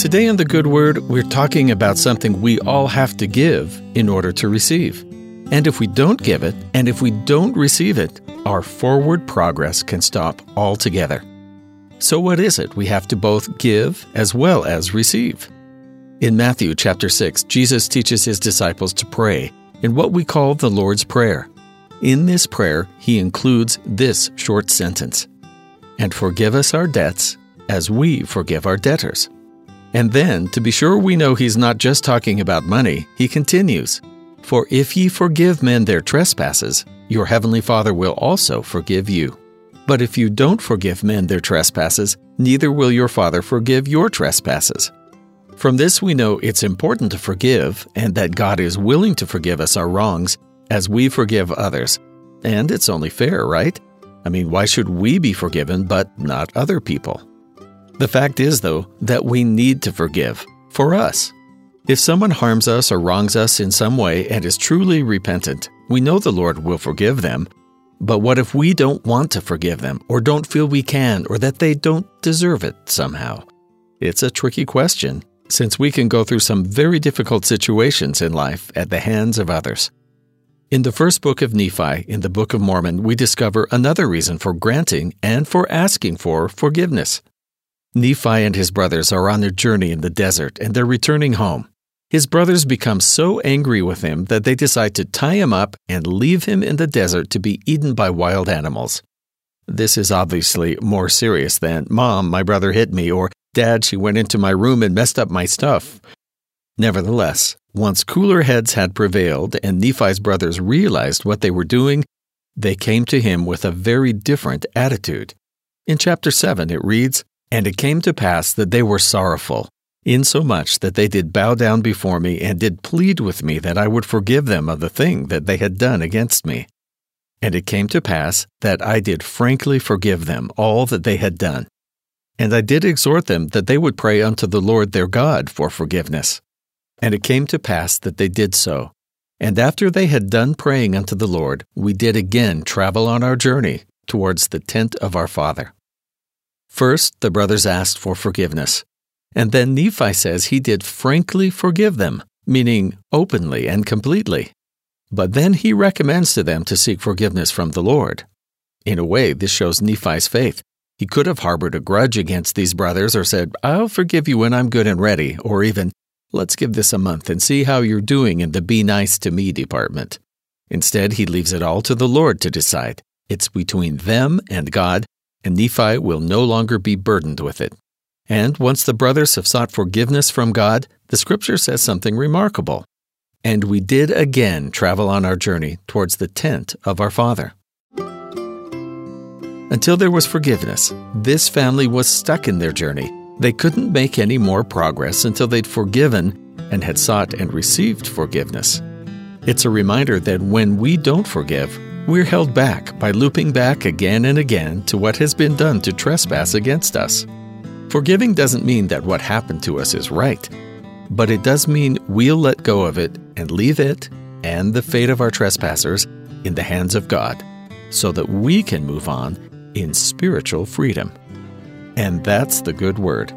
Today in the Good Word, we're talking about something we all have to give in order to receive. And if we don't give it, and if we don't receive it, our forward progress can stop altogether. So, what is it we have to both give as well as receive? In Matthew chapter 6, Jesus teaches his disciples to pray in what we call the Lord's Prayer. In this prayer, he includes this short sentence And forgive us our debts as we forgive our debtors. And then, to be sure we know he's not just talking about money, he continues For if ye forgive men their trespasses, your heavenly Father will also forgive you. But if you don't forgive men their trespasses, neither will your Father forgive your trespasses. From this, we know it's important to forgive and that God is willing to forgive us our wrongs as we forgive others. And it's only fair, right? I mean, why should we be forgiven but not other people? The fact is, though, that we need to forgive for us. If someone harms us or wrongs us in some way and is truly repentant, we know the Lord will forgive them. But what if we don't want to forgive them, or don't feel we can, or that they don't deserve it somehow? It's a tricky question, since we can go through some very difficult situations in life at the hands of others. In the first book of Nephi, in the Book of Mormon, we discover another reason for granting and for asking for forgiveness. Nephi and his brothers are on their journey in the desert and they're returning home. His brothers become so angry with him that they decide to tie him up and leave him in the desert to be eaten by wild animals. This is obviously more serious than, Mom, my brother hit me, or Dad, she went into my room and messed up my stuff. Nevertheless, once cooler heads had prevailed and Nephi's brothers realized what they were doing, they came to him with a very different attitude. In chapter 7, it reads, and it came to pass that they were sorrowful, insomuch that they did bow down before me and did plead with me that I would forgive them of the thing that they had done against me. And it came to pass that I did frankly forgive them all that they had done. And I did exhort them that they would pray unto the Lord their God for forgiveness. And it came to pass that they did so. And after they had done praying unto the Lord, we did again travel on our journey towards the tent of our father. First, the brothers asked for forgiveness. And then Nephi says he did frankly forgive them, meaning openly and completely. But then he recommends to them to seek forgiveness from the Lord. In a way, this shows Nephi's faith. He could have harbored a grudge against these brothers or said, I'll forgive you when I'm good and ready, or even, let's give this a month and see how you're doing in the be nice to me department. Instead, he leaves it all to the Lord to decide. It's between them and God, and Nephi will no longer be burdened with it. And once the brothers have sought forgiveness from God, the scripture says something remarkable. And we did again travel on our journey towards the tent of our father. Until there was forgiveness, this family was stuck in their journey. They couldn't make any more progress until they'd forgiven and had sought and received forgiveness. It's a reminder that when we don't forgive, we're held back by looping back again and again to what has been done to trespass against us. Forgiving doesn't mean that what happened to us is right, but it does mean we'll let go of it and leave it and the fate of our trespassers in the hands of God so that we can move on in spiritual freedom. And that's the good word.